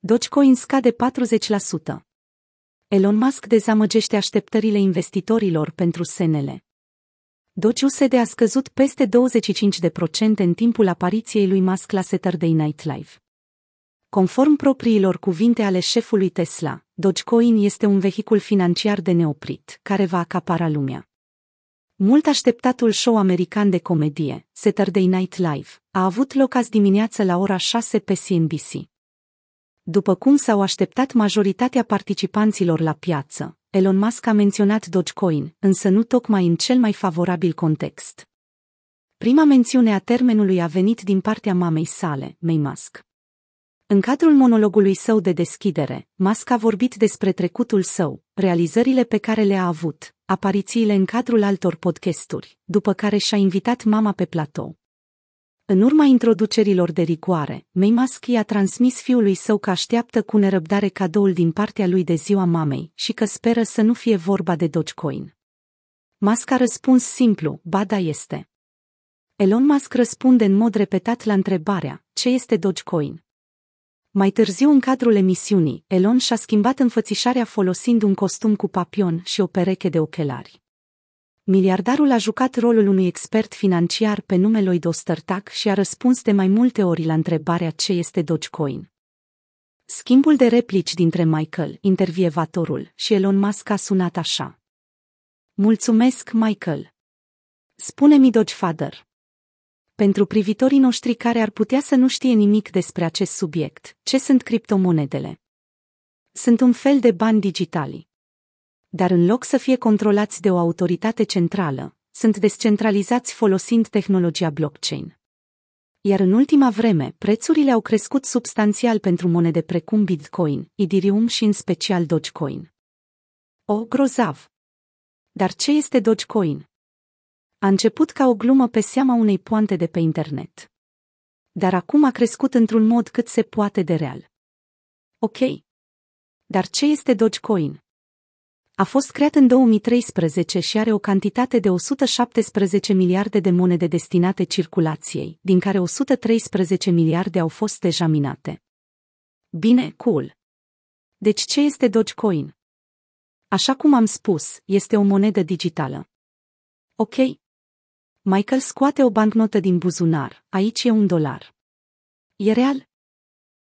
Dogecoin scade 40%. Elon Musk dezamăgește așteptările investitorilor pentru SNL. Doge-USD a scăzut peste 25% în timpul apariției lui Musk la Saturday Night Live. Conform propriilor cuvinte ale șefului Tesla, Dogecoin este un vehicul financiar de neoprit, care va acapara lumea. Mult așteptatul show american de comedie, Saturday Night Live, a avut loc azi dimineață la ora 6 pe CNBC. După cum s-au așteptat majoritatea participanților la piață, Elon Musk a menționat Dogecoin, însă nu tocmai în cel mai favorabil context. Prima mențiune a termenului a venit din partea mamei sale, May Musk. În cadrul monologului său de deschidere, Musk a vorbit despre trecutul său, realizările pe care le-a avut, aparițiile în cadrul altor podcasturi, după care și-a invitat mama pe platou. În urma introducerilor de rigoare, May Musk i-a transmis fiului său că așteaptă cu nerăbdare cadoul din partea lui de ziua mamei și că speră să nu fie vorba de Dogecoin. Musk a răspuns simplu, ba da este. Elon Musk răspunde în mod repetat la întrebarea, ce este Dogecoin? Mai târziu, în cadrul emisiunii, Elon și-a schimbat înfățișarea folosind un costum cu papion și o pereche de ochelari. Miliardarul a jucat rolul unui expert financiar pe nume Lloyd Ostertag și a răspuns de mai multe ori la întrebarea ce este Dogecoin. Schimbul de replici dintre Michael, intervievatorul, și Elon Musk a sunat așa. Mulțumesc, Michael. Spune-mi Dogefather. Pentru privitorii noștri care ar putea să nu știe nimic despre acest subiect, ce sunt criptomonedele? Sunt un fel de bani digitali. Dar în loc să fie controlați de o autoritate centrală, sunt descentralizați folosind tehnologia blockchain. Iar în ultima vreme, prețurile au crescut substanțial pentru monede precum Bitcoin, Ethereum și în special Dogecoin. O, grozav! Dar ce este Dogecoin? A început ca o glumă pe seama unei poante de pe internet. Dar acum a crescut într-un mod cât se poate de real. Ok. Dar ce este Dogecoin? A fost creat în 2013 și are o cantitate de 117 miliarde de monede destinate circulației, din care 113 miliarde au fost deja minate. Bine, cool. Deci ce este Dogecoin? Așa cum am spus, este o monedă digitală. Ok, Michael scoate o bancnotă din buzunar, aici e un dolar. E real?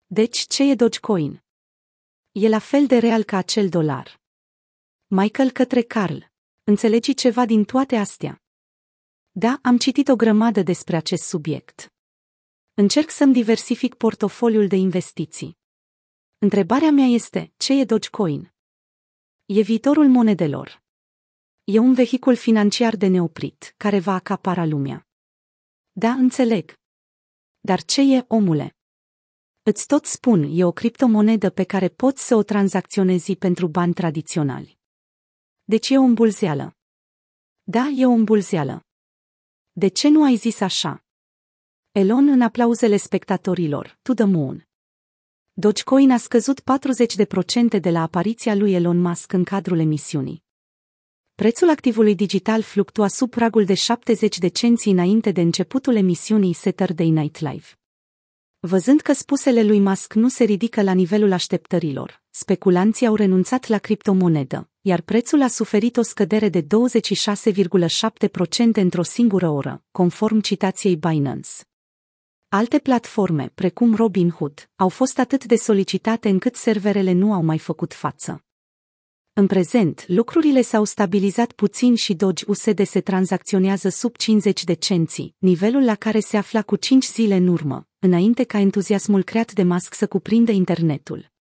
Deci ce e Dogecoin? E la fel de real ca acel dolar. Michael către Carl. Înțelegi ceva din toate astea? Da, am citit o grămadă despre acest subiect. Încerc să-mi diversific portofoliul de investiții. Întrebarea mea este, ce e Dogecoin? E viitorul monedelor. E un vehicul financiar de neoprit, care va acapara lumea. Da, înțeleg. Dar ce e, omule? Îți tot spun, e o criptomonedă pe care poți să o tranzacționezi pentru bani tradiționali. Deci e o îmbulzeală. Da, e o îmbulzeală. De ce nu ai zis așa? Elon în aplauzele spectatorilor, to the moon. Dogecoin a scăzut 40% de la apariția lui Elon Musk în cadrul emisiunii. Prețul activului digital fluctua sub pragul de 70 de cenți înainte de începutul emisiunii Saturday Night Live. Văzând că spusele lui Musk nu se ridică la nivelul așteptărilor, speculanții au renunțat la criptomonedă, iar prețul a suferit o scădere de 26,7% într-o singură oră, conform citației Binance. Alte platforme, precum Robinhood, au fost atât de solicitate încât serverele nu au mai făcut față. În prezent, lucrurile s-au stabilizat puțin și Doge USD se tranzacționează sub 50 de cenți, nivelul la care se afla cu 5 zile în urmă, înainte ca entuziasmul creat de Musk să cuprindă internetul.